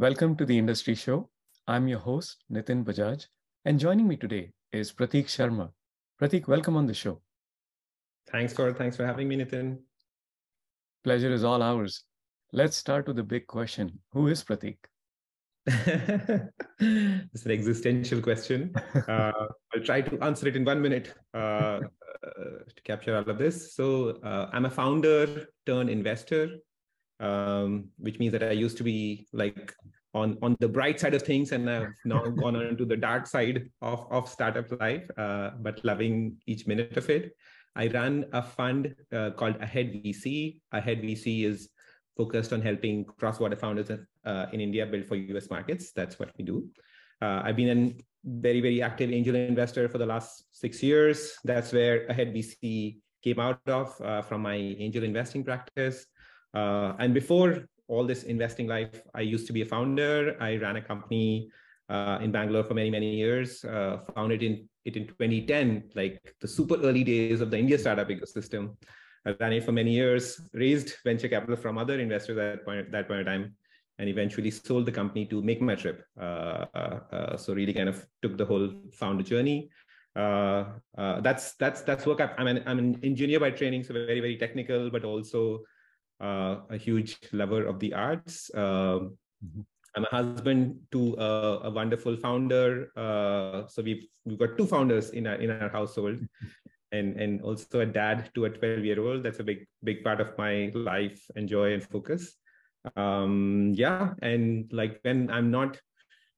Welcome to the Industry Show. I'm your host, Nitin Bajaj, and joining me today is Prateek Sharma. Prateek, welcome on the show. Thanks for thanks for having me, Nitin. Pleasure is all ours. Let's start with the big question. Who is Prateek? it's an existential question. Uh, I'll try to answer it in one minute uh, uh, to capture all of this. So, uh, I'm a founder turned investor um, which means that I used to be like on on the bright side of things, and I've now gone on to the dark side of of startup life, uh, but loving each minute of it. I run a fund uh, called Ahead VC. Ahead VC is focused on helping cross-border founders uh, in India build for US markets. That's what we do. Uh, I've been a very, very active angel investor for the last six years. That's where Ahead VC came out of uh, from my angel investing practice. Uh, and before all this investing life, I used to be a founder. I ran a company uh, in Bangalore for many, many years, uh, founded in, it in 2010, like the super early days of the India startup ecosystem. I ran it for many years, raised venture capital from other investors at that point, that point in time, and eventually sold the company to MakeMyTrip. Uh, uh, uh, so really kind of took the whole founder journey. Uh, uh, that's that's that's work. I'm an I'm an engineer by training, so very very technical, but also a huge lover of the arts. Um, mm-hmm. I'm a husband to a, a wonderful founder. Uh, so we've we've got two founders in our in our household, and and also a dad to a 12 year old. That's a big big part of my life and joy and focus. Um, yeah, and like when I'm not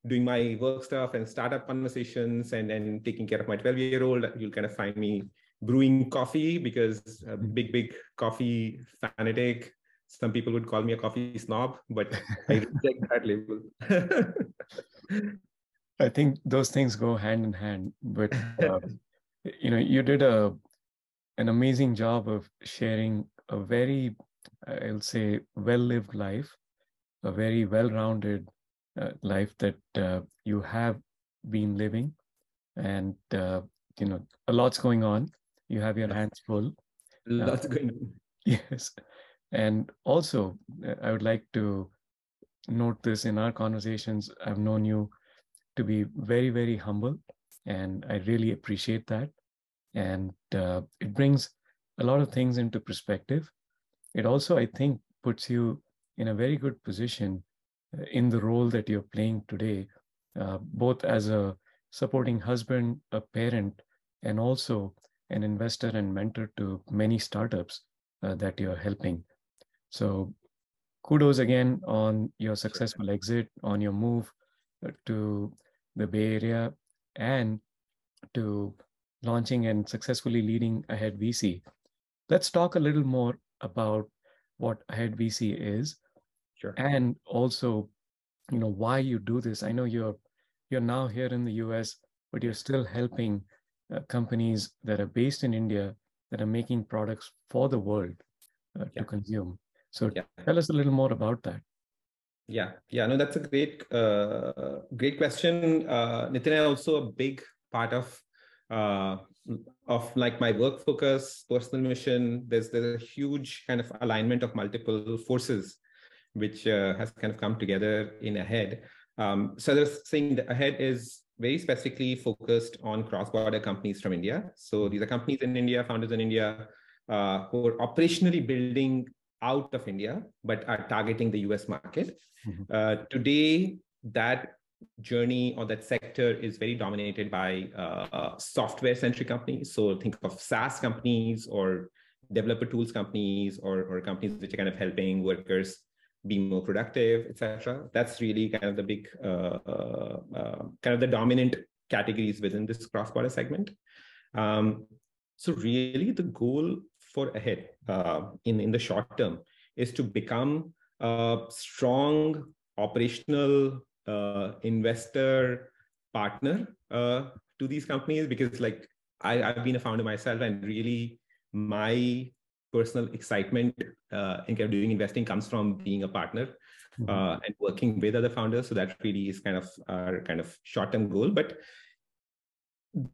doing my work stuff and startup conversations and and taking care of my 12 year old, you'll kind of find me brewing coffee because a big, big coffee fanatic. Some people would call me a coffee snob, but I reject that label. I think those things go hand in hand. But uh, you know, you did a an amazing job of sharing a very, I'll say, well-lived life, a very well-rounded uh, life that uh, you have been living, and uh, you know, a lot's going on you have your hands full. Lots uh, Yes. And also, I would like to note this in our conversations. I've known you to be very, very humble, and I really appreciate that. And uh, it brings a lot of things into perspective. It also, I think, puts you in a very good position uh, in the role that you're playing today, uh, both as a supporting husband, a parent, and also an investor and mentor to many startups uh, that you're helping. So kudos again on your successful exit, on your move uh, to the Bay Area, and to launching and successfully leading Ahead VC. Let's talk a little more about what Ahead VC is, sure. and also, you know, why you do this. I know you're you're now here in the U.S., but you're still helping uh, companies that are based in India that are making products for the world uh, yeah. to consume. So yeah. tell us a little more about that. Yeah, yeah, no, that's a great, uh, great question. Uh, Nitin, also a big part of uh, of like my work focus, personal mission. There's there's a huge kind of alignment of multiple forces, which uh, has kind of come together in ahead. Um, so there's saying that ahead is very specifically focused on cross-border companies from India. So these are companies in India, founders in India, uh, who are operationally building out of India, but are targeting the US market. Mm-hmm. Uh, today, that journey or that sector is very dominated by uh, software-centric companies. So think of SaaS companies or developer tools companies or, or companies which are kind of helping workers be more productive, etc. That's really kind of the big, uh, uh, uh, kind of the dominant categories within this cross-border segment. Um, so really, the goal for ahead in in the short term is to become a strong operational uh, investor partner uh, to these companies because, like, I, I've been a founder myself, and really my personal excitement uh, in kind of doing investing comes from being a partner mm-hmm. uh, and working with other founders. So that really is kind of our kind of short-term goal. But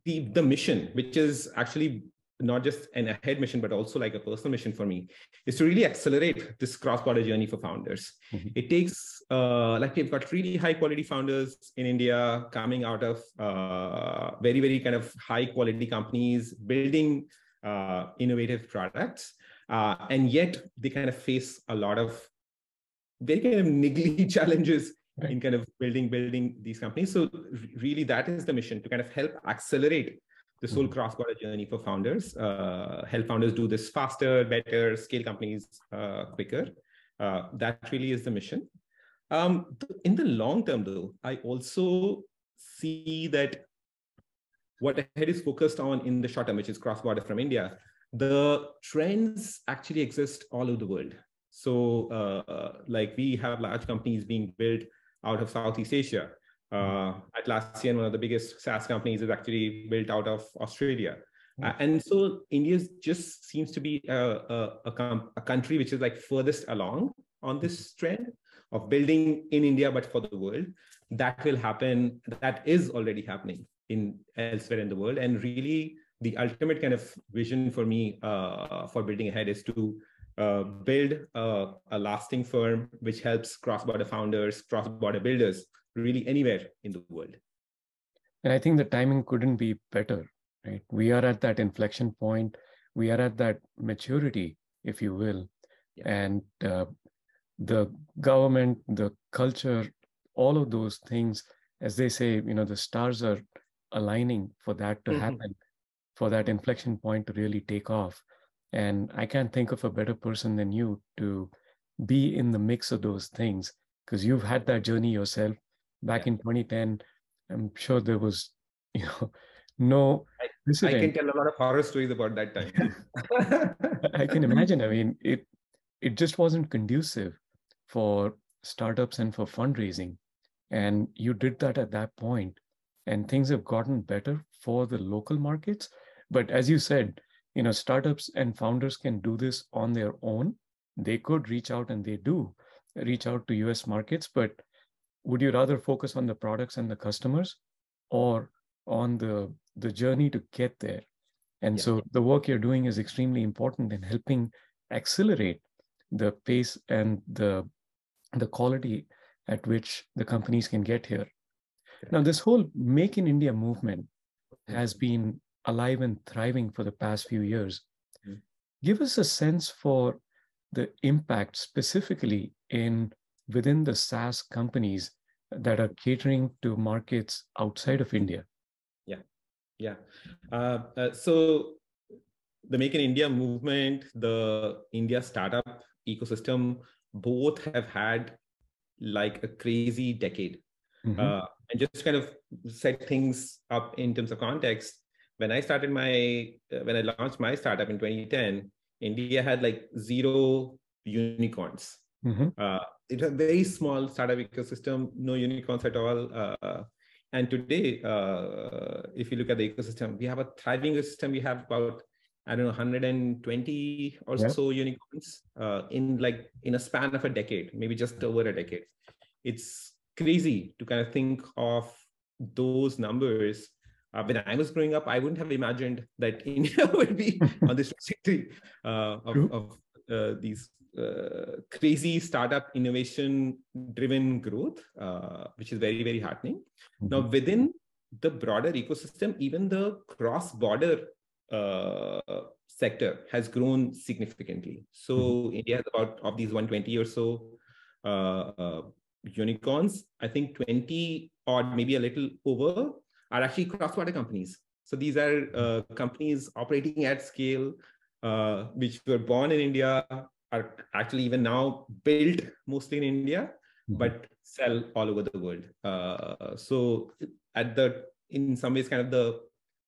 the the mission, which is actually not just an ahead mission, but also like a personal mission for me, is to really accelerate this cross-border journey for founders. Mm-hmm. It takes uh, like we've got really high quality founders in India coming out of uh, very very kind of high quality companies building uh, innovative products, uh, and yet they kind of face a lot of very kind of niggly challenges right. in kind of building building these companies. So really, that is the mission to kind of help accelerate this whole mm-hmm. cross-border journey for founders, uh, help founders do this faster, better, scale companies uh, quicker. Uh, that really is the mission. Um, in the long term, though, I also see that what ahead is focused on in the short term, which is cross-border from India, the trends actually exist all over the world. So, uh, like we have large companies being built out of Southeast Asia. Uh, Atlassian, one of the biggest SaaS companies, is actually built out of Australia. Hmm. Uh, and so India just seems to be a, a, a, com- a, country which is like furthest along on this hmm. trend of building in India, but for the world. That will happen. That is already happening in elsewhere in the world. And really, the ultimate kind of vision for me uh, for building ahead is to uh, build a, a, lasting firm which helps cross-border founders, cross-border builders really anywhere in the world. And I think the timing couldn't be better, right? We are at that inflection point. We are at that maturity, if you will. Yeah. And uh, the government, the culture, all of those things, as they say, you know, the stars are aligning for that to mm-hmm. happen, for that inflection point to really take off. And I can't think of a better person than you to be in the mix of those things because you've had that journey yourself back yeah. in 2010 i'm sure there was you know no I, I, can tell a lot of horror stories about that time. I can imagine. I mean it it just wasn't conducive for startups and for fundraising. And you did that at that point and things have gotten better for the local markets but as you said you know startups and founders can do this on their own they could reach out and they do reach out to us markets but would you rather focus on the products and the customers or on the the journey to get there and yeah. so the work you're doing is extremely important in helping accelerate the pace and the the quality at which the companies can get here now this whole make in india movement mm-hmm. has been alive and thriving for the past few years mm-hmm. give us a sense for the impact specifically in within the SaaS companies that are catering to markets outside of India? Yeah, yeah. Uh, uh, so the Make in India movement, the India startup ecosystem, both have had like a crazy decade. Mm-hmm. Uh, and just kind of set things up in terms of context. When I started my, uh, when I launched my startup in 2010, India had like zero unicorns. Mm-hmm. Uh, it's a very small startup ecosystem, no unicorns at all. Uh, and today, uh, if you look at the ecosystem, we have a thriving ecosystem. We have about I don't know 120 or yeah. so unicorns uh, in like in a span of a decade, maybe just over a decade. It's crazy to kind of think of those numbers. Uh, when I was growing up, I wouldn't have imagined that India would be on this trajectory uh, of, of uh, these uh, crazy startup innovation driven growth, uh, which is very, very heartening. Mm-hmm. Now, within the broader ecosystem, even the cross border uh, sector has grown significantly. So, mm-hmm. India has about, of these 120 or so uh, uh, unicorns, I think 20 or maybe a little over are actually cross border companies. So, these are uh, companies operating at scale. Uh, which were born in India, are actually even now built mostly in India, mm-hmm. but sell all over the world. Uh, so at the in some ways, kind of the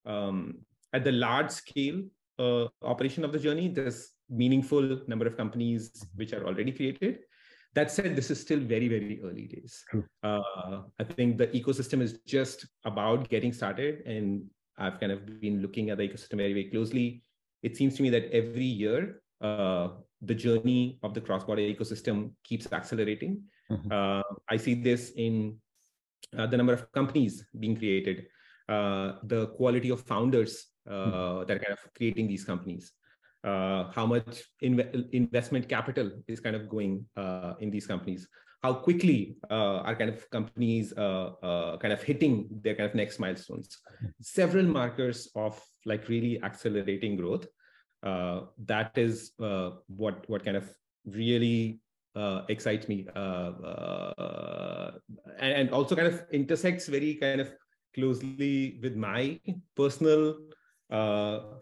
um, at the large scale uh, operation of the journey, there's meaningful number of companies which are already created. That said, this is still very, very early days. Uh, I think the ecosystem is just about getting started, and I've kind of been looking at the ecosystem very, very closely. It seems to me that every year, uh, the journey of the cross-border ecosystem keeps accelerating. Mm-hmm. Uh, I see this in uh, the number of companies being created, uh, the quality of founders uh, that are kind of creating these companies. Uh, how much inv- investment capital is kind of going uh, in these companies? How quickly uh, are kind of companies uh, uh, kind of hitting their kind of next milestones? Several markers of like really accelerating growth. that is what what kind of really uh, excites me uh, uh, and, and, also kind of intersects very kind of closely with my personal uh,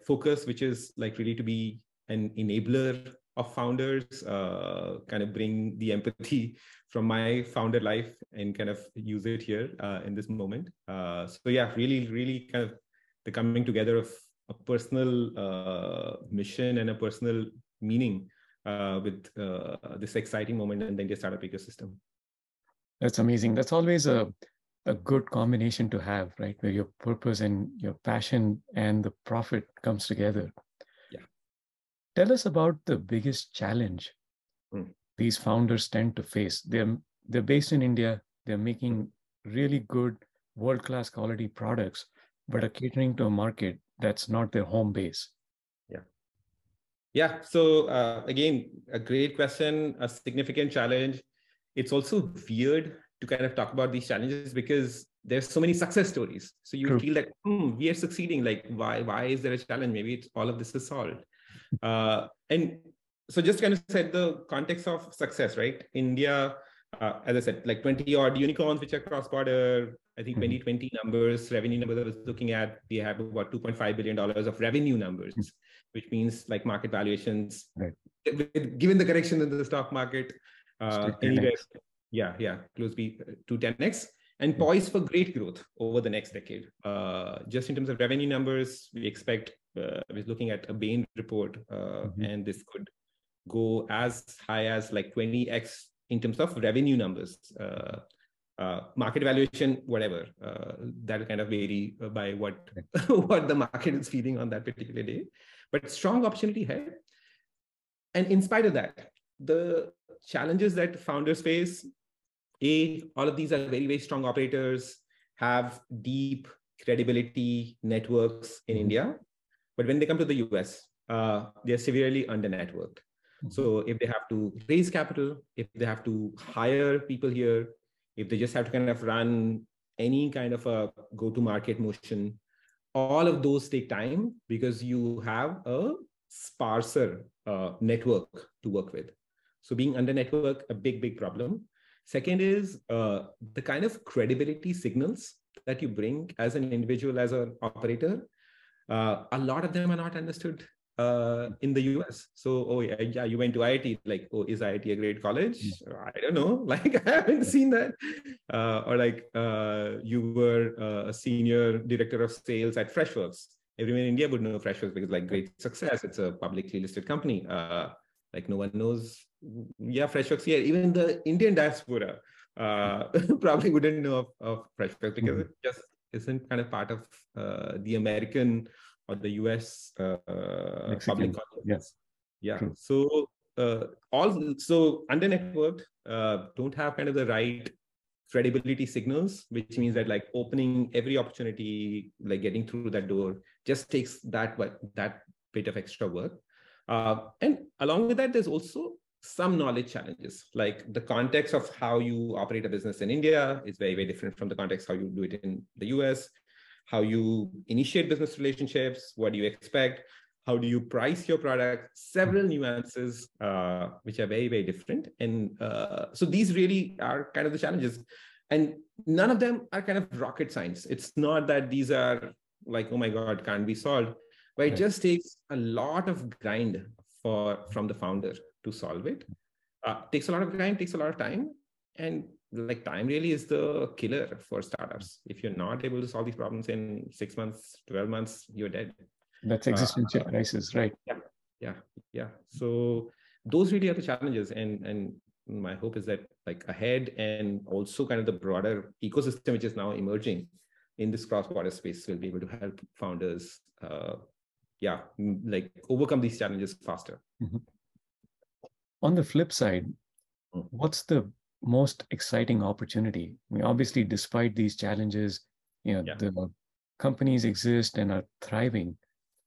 focus which is like really to be an enabler of founders uh, kind of bring the empathy from my founder life and kind of use it here uh, in this moment so yeah really really kind of the coming together of a personal mission and a personal meaning uh, with uh, this exciting moment in the India startup ecosystem. That's amazing. That's always a, a good combination to have, right? Where your purpose and your passion and the profit comes together. Yeah. Tell us about the biggest challenge mm. these founders tend to face. They're they're based in India. They're making really good world-class quality products, but are catering to a market that's not their home base. Yeah. Yeah. So uh, again, a great question, a significant challenge. It's also weird to kind of talk about these challenges because there's so many success stories. So you True. feel like, hmm, we are succeeding. Like, why? Why is there a challenge? Maybe it's all of this is solved. Uh, and so just kind of set the context of success, right? India, uh, as I said, like 20 odd unicorns which are cross border. I think mm-hmm. 2020 numbers, revenue numbers I was looking at, we have about 2.5 billion dollars of revenue numbers. Mm-hmm which means like market valuations, right. given the correction in the stock market, uh, anywhere, yeah, yeah, close be uh, to 10x and hmm. poised for great growth over the next decade. Uh, just in terms of revenue numbers, we expect, uh, we're looking at a Bain report, uh, mm-hmm. and this could go as high as like 20x in terms of revenue numbers. Uh, uh, market valuation, whatever, uh, that'll kind of vary by what what the market is feeling on that particular day but strong opportunity ahead. And in spite of that, the challenges that founders face, A, all of these are very, very strong operators, have deep credibility networks in mm-hmm. India. But when they come to the US, uh, they're severely under networked. Mm-hmm. So if they have to raise capital, if they have to hire people here, if they just have to kind of run any kind of a go to market motion, all of those take time because you have a sparser uh, network to work with. So being under network, a big, big problem. Second is uh, the kind of credibility signals that you bring as an individual, as an operator. Uh, a lot of them are not understood uh, in the US. So, oh yeah, yeah, you went to IIT. Like, oh, is IIT a great college? Mm. I don't know. Like, I haven't seen that. Uh, or like, uh, you were uh, a senior director of sales at Freshworks. Everyone in India would know Freshworks because like great success. It's a publicly listed company. Uh, like no one knows. Yeah, Freshworks. Yeah, even the Indian diaspora uh, probably wouldn't know of, of Freshworks because mm-hmm. it just isn't kind of part of the American or the US uh, public Yes. Yeah. True. So uh, all so under networked uh, don't have kind of the right credibility signals, which means that like opening every opportunity, like getting through that door, just takes that what that bit of extra work. Uh, and along with that, there's also some knowledge challenges. Like the context of how you operate a business in India is very, very different from the context how you do it in the US how you initiate business relationships, what do you expect, how do you price your product, several nuances uh, which are very, very different. And uh, so these really are kind of the challenges. And none of them are kind of rocket science. It's not that these are like, oh my God, can't be solved. But it just takes a lot of grind for from the founder to solve it. Uh, takes a lot of grind, takes a lot of time. And like time really is the killer for startups. If you're not able to solve these problems in six months 12 months you're dead. That's uh, existential uh, crisis right? yeah yeah yeah. So those really are the challenges. And and my hope is that like ahead and also kind of the broader ecosystem which is now emerging in this cross-border space will be able to help founders uh, yeah like overcome these challenges faster mm-hmm. on the flip side mm-hmm. what's the most exciting opportunity. I mean, obviously, despite these challenges, you know, yeah. the companies exist and are thriving.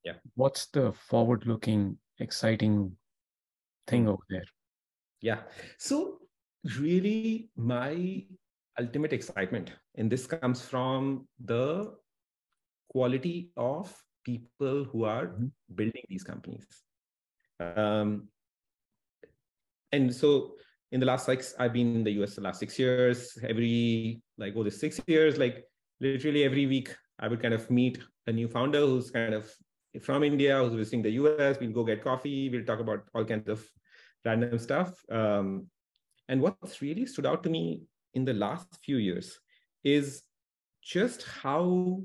Yeah. What's the forward-looking, exciting thing over there? Yeah. So really, my ultimate excitement and this comes from the quality of people who are mm-hmm. building these companies. Um, and so in the last like I've been in the US the last six years. Every like over the six years, like literally every week, I would kind of meet a new founder who's kind of from India, who's visiting the US. We'll go get coffee. We'll talk about all kinds of random stuff. Um, and what's really stood out to me in the last few years is just how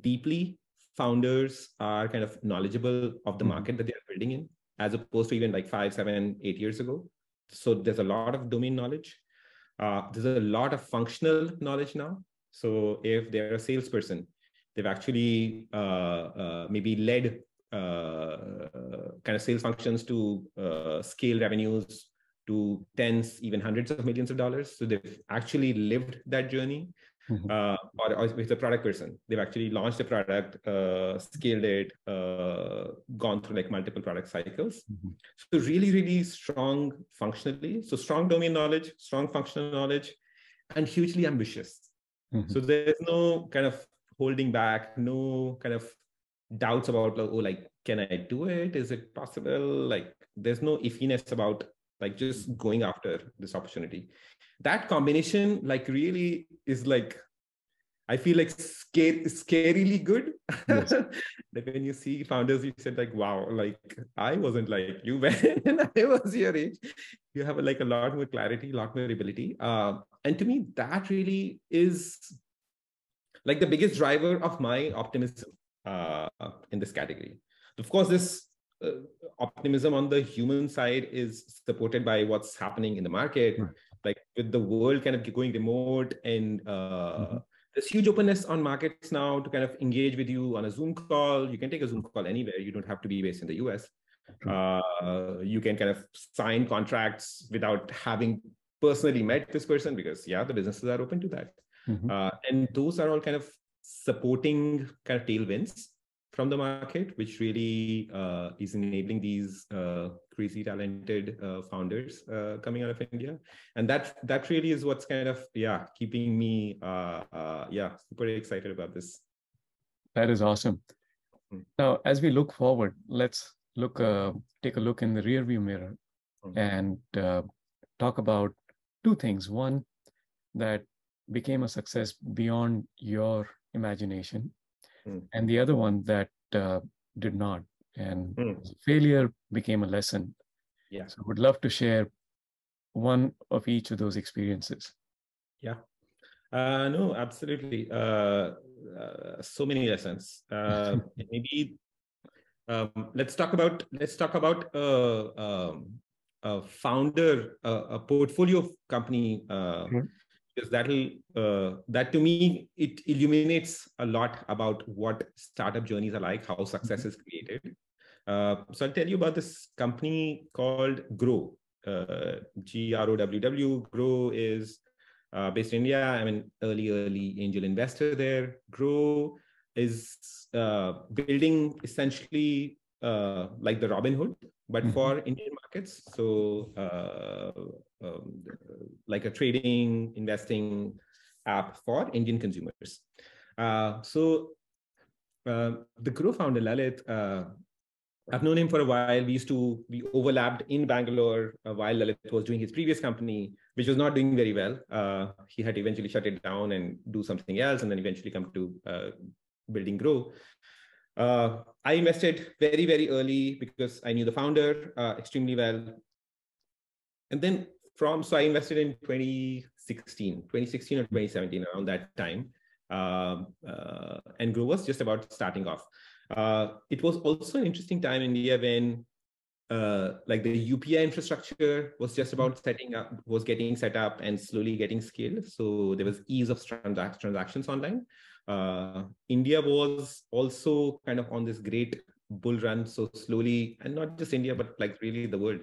deeply founders are kind of knowledgeable of the mm-hmm. market that they're building in, as opposed to even like five, seven, eight years ago. So there's a lot of domain knowledge. Uh, there's a lot of functional knowledge now. So if they're a salesperson, they've actually uh, uh, maybe led uh, kind of sales functions to uh, scale revenues to tens, even hundreds of millions of dollars. So they've actually lived that journey. Mm-hmm. Uh, or, or with a product person, they've actually launched a product, uh, scaled it, uh, gone through like multiple product cycles. Mm-hmm. So really, really strong functionally. So strong domain knowledge, strong functional knowledge, and hugely ambitious. Mm-hmm. So there's no kind of holding back, no kind of doubts about like, oh, like can I do it? Is it possible? Like there's no iffiness about like just going after this opportunity. That combination like really is like i feel like scare, scarily good. Yes. like when you see founders you said like wow like i wasn't like you when i was your age. You have like a lot more clarity a lot more ability. Uh, and to me that really is like the biggest driver of my optimism uh, in this category. Of course this uh, optimism on the human side is supported by what's happening in the market. Right. like with the world kind of going remote and uh, mm-hmm. there's huge openness on markets now to kind of engage with you on a zoom call. You can take a zoom call anywhere. You don't have to be based in the us uh, you can kind of sign contracts without having personally met this person because yeah the businesses are open to that. Mm-hmm. uh, and those are all kind of supporting kind of tailwinds from the market, which really uh, is enabling these uh, crazy talented uh, founders uh, coming out of India, and that that really is what's kind of yeah keeping me uh, uh, yeah super excited about this. That is awesome. Mm. Now, as we look forward, let's look take a look in the rearview mirror mm. and talk about two things. One that became a success beyond your imagination mm. and the other one that uh, did not. And mm. failure became a lesson. Yeah. So I would love to share one of each of those experiences. Yeah. Uh, no, absolutely. Uh, uh, so many lessons. Uh, maybe um, let's talk about let's talk about uh, um, a founder, a portfolio company mm-hmm because that'll uh, that to me it illuminates a lot about what startup journeys are like how success mm-hmm. is created. Uh, so i'll tell you about this company called Groww uh, g-r-o-w-w Groww is uh, based in india. I'm an early early angel investor there. Groww is uh, building essentially uh, like the robinhood but mm-hmm. for indian markets so um, like a trading investing app for Indian consumers. Uh, so uh, the Groww founder Lalit, uh, I've known him for a while. We used to be overlapped in Bangalore uh, while Lalit was doing his previous company, which was not doing very well. Uh, he had to eventually shut it down and do something else, and then eventually come to uh, building Groww. I invested very, very early because I knew the founder extremely well. And then from so i invested in 2016 2016 or 2017 around that time um, uh, and Groww was just about starting off. Uh, it was also an interesting time in india when uh, like the upi infrastructure was just about setting up was getting set up and slowly getting scaled. So there was ease of transac- transactions online uh, india was also kind of on this great bull run so slowly and not just india but like really the world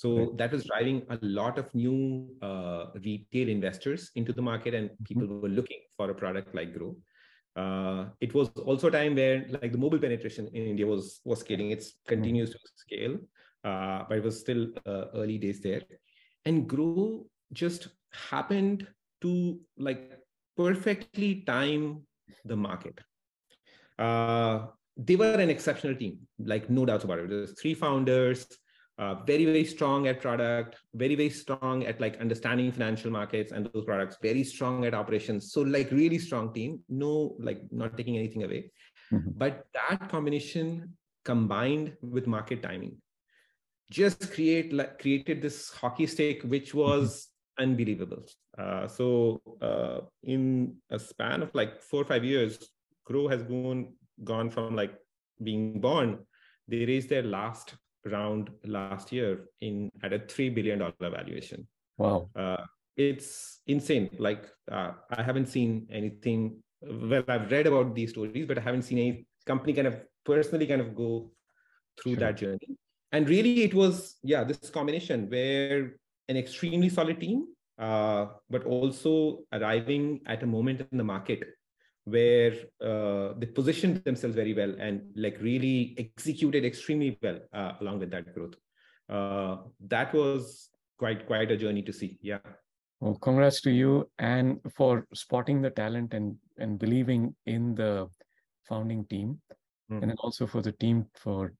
so that was driving a lot of new uh, retail investors into the market, and mm-hmm. people mm-hmm. were looking for a product like Groww. uh, it was also a time where like the mobile penetration in India was was scaling. It continues to scale, uh, but it was still uh, early days there. And Groww just happened to like perfectly time the market. Uh, they were an exceptional team, like no doubts about it. There's three founders, uh, very very strong at product very very strong at like understanding financial markets and those products very strong at operations so like really strong team no like not taking anything away mm-hmm. but that combination combined with market timing just create like created this hockey stick which mm-hmm. was. Unbelievable uh, so uh, in a span of like four or five years Groww has gone gone from like being born they raised their last round last year in at a three billion dollar valuation. Wow, uh, it's insane. Like uh, I haven't seen anything. Well, I've read about these stories, but I haven't seen any company kind of personally kind of go through sure. that journey. And really, it was yeah this combination where an extremely solid team, uh, but also arriving at a moment in the market where uh, they positioned themselves very well and like really executed extremely well uh, along with that growth. Uh, that was quite quite a journey to see. Yeah. Well, congrats to you and for spotting the talent and and believing in the founding team, mm-hmm. and then also for the team for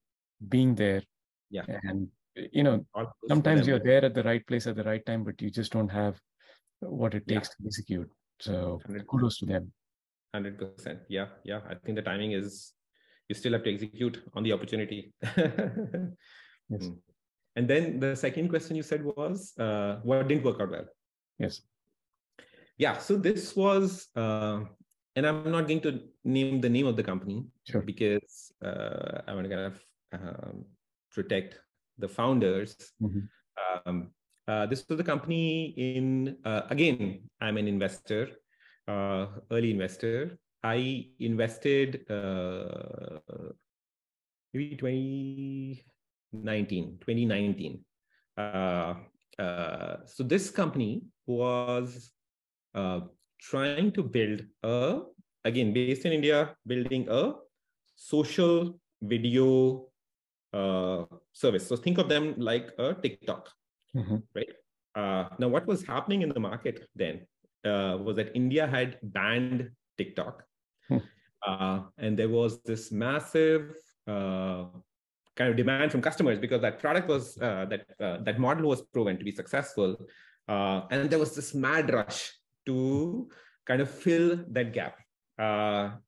being there. Yeah. And you know, sometimes you're there at the right place at the right time, but you just don't have what it takes yeah. to execute. So 100. kudos to them. 100% yeah yeah i think the timing is you still have to execute on the opportunity yes. Hmm. and then the second question you said was uh, what didn't work out well yes yeah so this was uh, and i'm not going to name the name of the company sure. because uh, i want to kind of um, protect the founders mm-hmm. um, uh, this was the company in uh, again i'm an investor uh, early investor. I invested uh, maybe 2019, 2019. Uh, uh, so this company was uh, trying to build a, again, based in India, building a social video uh, service. So think of them like a TikTok, mm-hmm. right? Uh, now, what was happening in the market then uh, was that India had banned TikTok. Hmm. Uh, and there was this massive uh, kind of demand from customers because that product was uh, that uh, that model was proven to be successful, uh, and there was this mad rush to kind of fill that gap.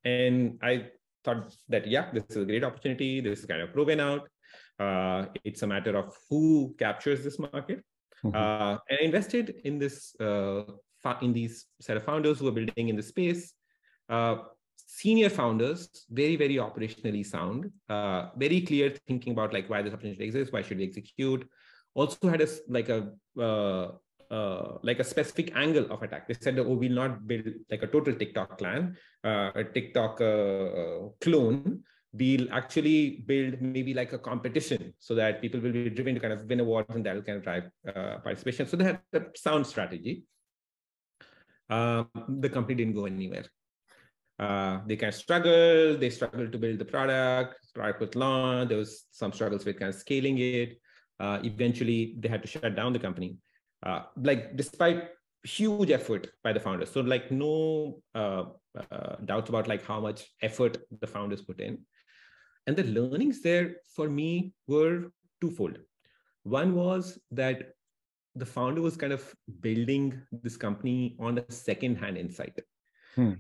and I thought that yeah, this is a great opportunity. This is kind of proven out. it's a matter of who captures this market. Mm-hmm. and I invested in this in these set of founders who are building in the space. Uh, senior founders, very, very operationally sound, uh, very clear thinking about like why this opportunity exists, why should we execute. Also had a like a uh, uh, like a specific angle of attack. They said, "Oh, we'll not build like a total TikTok clan, uh, a TikTok uh, clone. We'll actually build maybe like a competition so that people will be driven to kind of win awards and that will kind of drive participation." So they had a sound strategy uh, the company didn't go anywhere. Uh, they kind of struggled. They struggled to build the product. Product was launched. There was some struggles with kind of scaling it. Uh, eventually, they had to shut down the company. Uh, like despite huge effort by the founders, so like no uh, uh, doubts about like how much effort the founders put in. And the learnings there for me were twofold. One was that the founder was kind of building this company on a second hand insight. Hmm.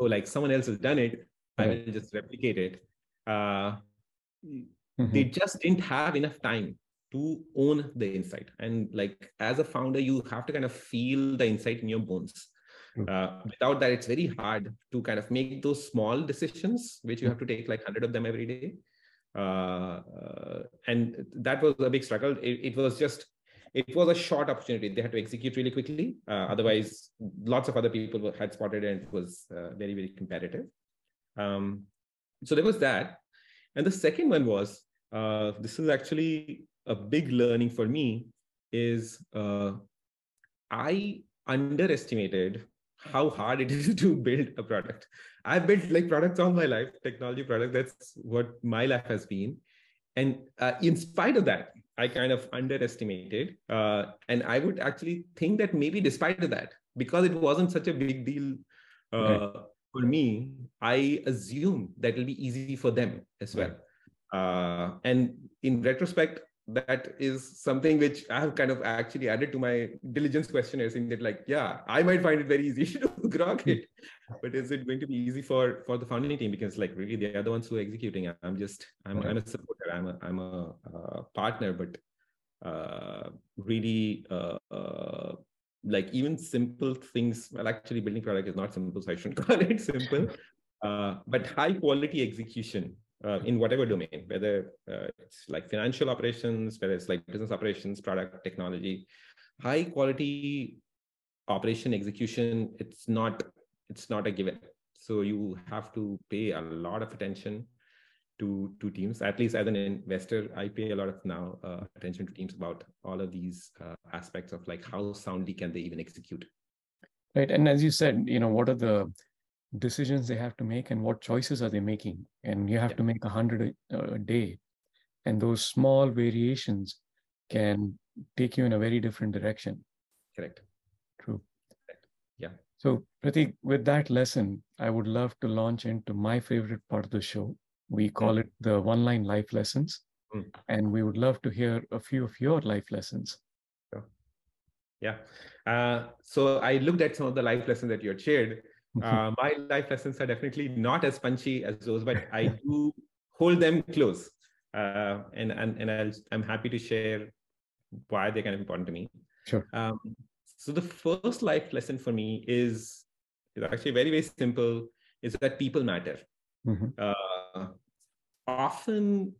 Oh, like someone else has done it, I will just replicate it. Uh, mm-hmm. They just didn't have enough time to own the insight. And like as a founder, you have to kind of feel the insight in your bones. Hmm. Uh, without that, it's very hard to kind of make those small decisions, which you have to take like 100 of them every day. Uh, uh, and that was a big struggle. It, it was just it was a short opportunity. They had to execute really quickly. Uh, otherwise, lots of other people had spotted it and it was uh, very, very competitive. Um, so there was that. And the second one was uh, this is actually a big learning for me is uh, I underestimated how hard it is to build a product. I've built like products all my life, technology product. That's what my life has been. And uh, in spite of that, I kind of underestimated. Uh, and I would actually think that maybe despite of that, because it wasn't such a big deal uh, for me, I assume that it'll be easy for them as well. Uh, and in retrospect, that is something which I have kind of actually added to my diligence questionnaire, saying that like, yeah, I might find it very easy to grok it, but is it going to be easy for for the founding team? Because like really, they are the ones who are executing. I'm just I'm I'm a supporter. I'm a I'm a uh, partner, but uh, really uh, uh, like even simple things. Well, actually, building product is not simple, so I shouldn't call it simple. Uh, but high quality execution uh, in whatever domain, whether uh, it's like financial operations, whether it's like business operations, product technology, high quality operation execution. It's not it's not a given. So you have to pay a lot of attention to to teams. At least as an investor, I pay a lot of now uh, attention to teams about all of these uh, aspects of like how soundly can they even execute. Right, and as you said, you know, what are the decisions they have to make and what choices are they making. And you have yeah. to make a hundred a, day. And those small variations can take you in a very different direction. Correct. True. Correct. yeah. So Prateek with that lesson i would love to launch into my favorite part of the show. We call mm. it the one line life lessons. Mm. and we would love to hear a few of your life lessons. Yeah. Uh, so i looked at some of the life lessons that you had shared uh, my life lessons are definitely not as punchy as those, but I do hold them close. Uh, and and, and I'll, I'm happy to share why they're kind of important to me. Sure. Um, so the first life lesson for me is, is actually very, very simple, is that people matter. Mm-hmm. Uh, often,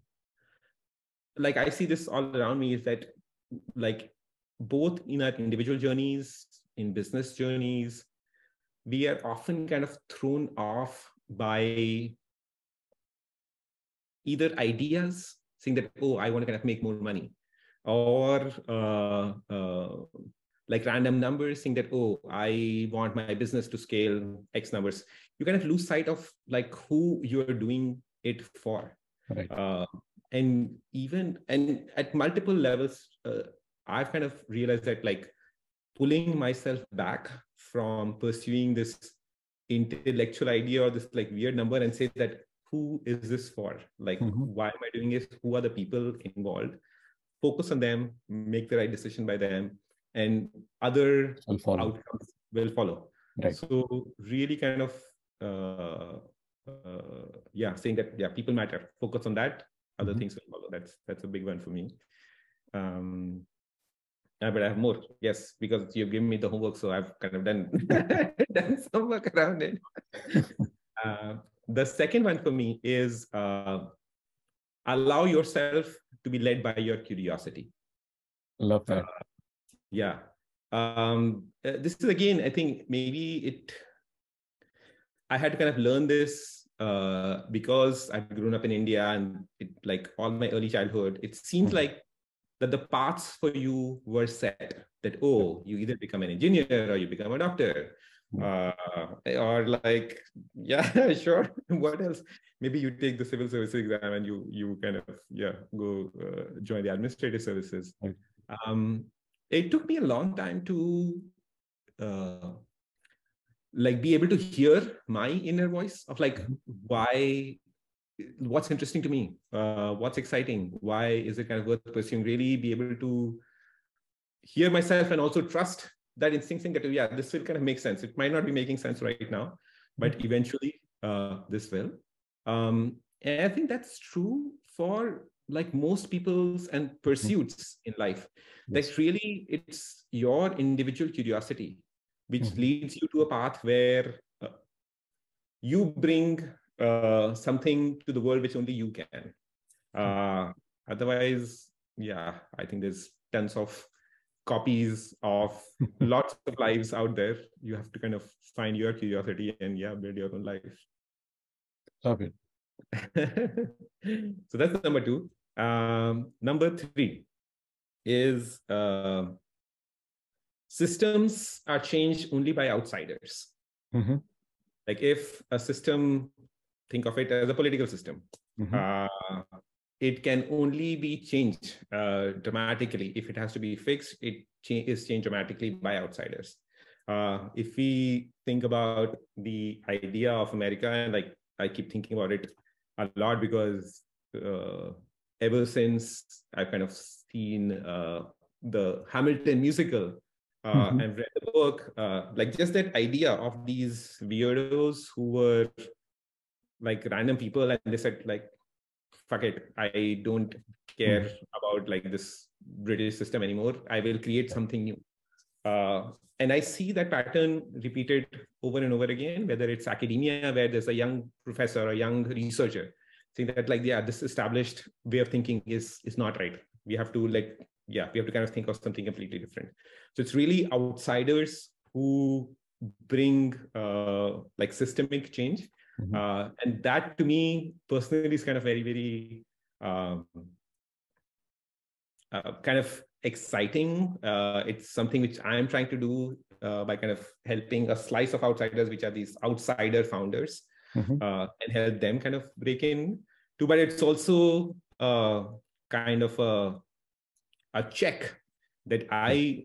like I see this all around me, is that like both in our individual journeys, in business journeys, we are often kind of thrown off by either ideas saying that oh i want to kind of make more money or uh, uh, like random numbers saying that oh i want my business to scale x numbers you kind of lose sight of like who you're doing it for right. uh, and even and at multiple levels uh, i've kind of realized that like pulling myself back from pursuing this intellectual idea or this like weird number and say that who is this for? Like mm-hmm. why am i doing this? Who are the people involved? Focus on them make the right decision by them and other outcomes will follow. Right. so really kind of uh, uh, yeah saying that yeah people matter. Focus on that other mm-hmm. things will follow. That's that's a big one for me. Um but I have more. Yes, because you've given me the homework, so I've kind of done done some work around it. uh, the second one for me is uh, allow yourself to be led by your curiosity. Love that. Uh, yeah. Um, uh, this is again, I think maybe it. I had to kind of learn this uh, because I've grown up in India and it, like all my early childhood. It seems mm-hmm. like that the paths for you were set that oh you either become an engineer or you become a doctor hmm. uh, or like yeah sure what else maybe you take the civil service exam and you you kind of yeah go uh, join the administrative services um, it took me a long time to uh, like be able to hear my inner voice of like mm-hmm. why what's interesting to me uh, what's exciting why is it kind of worth pursuing really be able to hear myself and also trust that instinct saying that yeah this will kind of make sense it might not be making sense right now but mm-hmm. eventually uh, this will um, and i think that's true for like most people's and pursuits in life yes. really it's your individual curiosity which mm-hmm. leads you to a path where uh, you bring uh, something to the world which only you can. Uh, otherwise, yeah, I think there's tons of copies of lots of lives out there. You have to kind of find your curiosity and yeah, build your own life. Love it. so that's number two. Um, number three is uh, systems are changed only by outsiders. Mm-hmm. Like if a system, think of it as a political system, Mhm. uh, it can only be changed uh, dramatically. If it has to be fixed, it cha- is changed dramatically by outsiders. Uh, if we think about the idea of America, and like I keep thinking about it a lot because uh, ever since I've kind of seen uh, the Hamilton musical uh, Mhm. and read the book, uh, like just that idea of these weirdos who were like random people and they said like fuck it i don't care about like this british system anymore. I will create something new. Uh, and i see that pattern repeated over and over again whether it's academia where there's a young professor or a young researcher saying that like yeah this established way of thinking is is not right. We have to like yeah we have to kind of think of something completely different. So it's really outsiders who bring uh, like systemic change Mhm. uh, and that to me personally is kind of very very um, uh, kind of exciting uh, it's something which i'm trying to do uh, by kind of helping a slice of outsiders which are these outsider founders Mhm. uh, and help them kind of break in too but it's also uh, kind of a, a check that i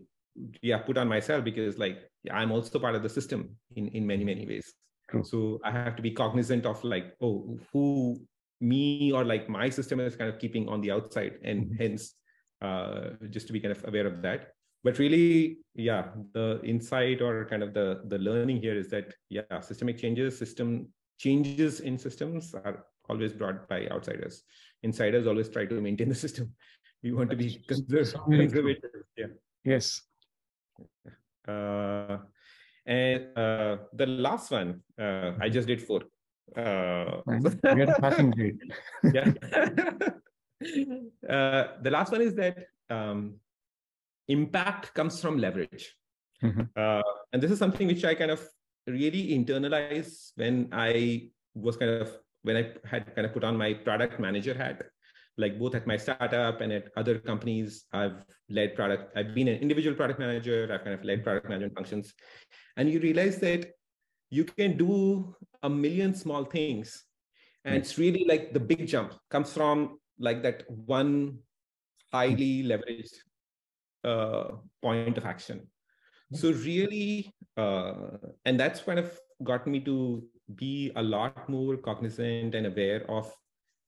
yeah put on myself because like i'm also part of the system in in many many ways True. so i have to be cognizant of like oh who me or like my system is kind of keeping on the outside and Mhm. hence uh, just to be kind of aware of that but really yeah the insight or kind of the the learning here is that yeah systemic changes system changes in systems are always brought by outsiders insiders always try to maintain the system we want to be That's conserv- so very true. conservative yeah Yes. uh, and uh, the last one, uh, I just did four. Uh. We had a passing grade. yeah. uh, the last one is that um, impact comes from leverage. Mhm. Uh, and this is something which I kind of really internalized when I was kind of, when I had kind of put on my product manager hat like both at my startup and at other companies i've led product i've been an individual product manager i've kind of led product management functions. And you realize that you can do a million small things. And it's really like the big jump comes from like that one highly leveraged uh, point of action. So really uh, and that's kind of got me to be a lot more cognizant and aware of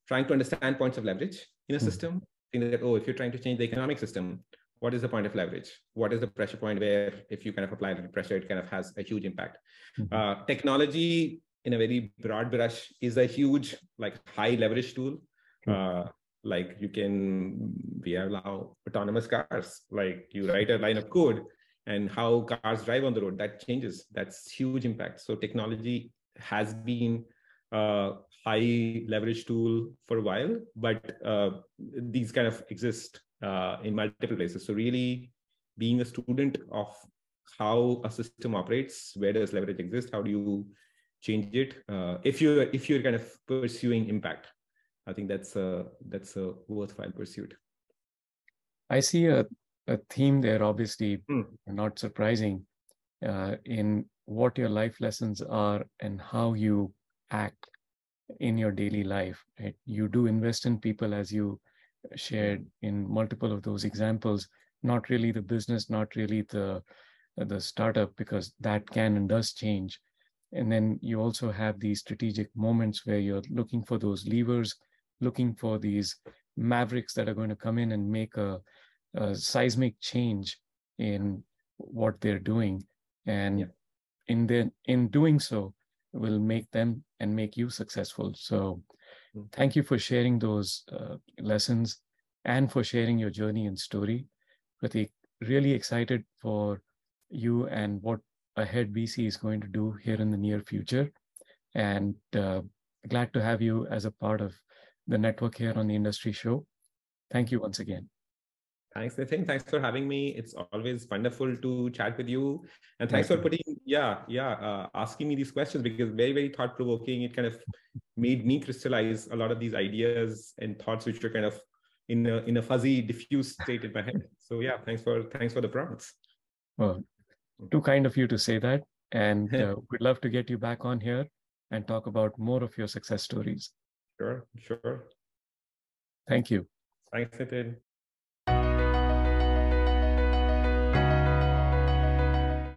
trying to understand points of leverage in a Hmm. system. Think that, oh, if you're trying to change the economic system, what is the point of leverage? What is the pressure point where if you kind of apply little pressure, it kind of has a huge impact. Mhm. Uh, technology, in a very broad brush, is a huge, like high leverage tool. True. Uh, like you can, we have now autonomous cars. Like you write a line of code and how cars drive on the road, that changes. That's huge impact. So technology has been uh, high leverage tool for a while, but uh, these kind of exist uh, in multiple places. So really being a student of how a system operates, where does leverage exist? How do you change it? Uh, if you're if you're kind of pursuing impact, I think that's a that's a worthwhile pursuit. I see a, a theme there, obviously, Hmm. not surprising, uh, in what your life lessons are and how you act in your daily life. Right? You do invest in people, as you shared in multiple of those examples. Not really the business, not really the the startup, because that can and does change. And then you also have these strategic moments where you're looking for those levers, looking for these mavericks that are going to come in and make a, a seismic change in what they're doing and Yeah. in the in doing so will make them and make you successful. So Mm. thank you for sharing those uh, lessons and for sharing your journey and story. Prateek really excited for you and what Ahead VC is going to do here in the near future. And uh, glad to have you as a part of the network here on the industry show. Thank you once again Thanks, Nathan. Thanks for having me. It's always wonderful to chat with you. And thanks for putting, yeah, yeah, uh, asking me these questions because very, very thought provoking. It kind of made me crystallize a lot of these ideas and thoughts which were kind of in a in a fuzzy, diffuse state in my head. So yeah, thanks for thanks for the prompts. well Too kind of you to say that. And uh, we'd love to get you back on here and talk about more of your success stories. Sure, sure. Thank you. Thanks, Nitin.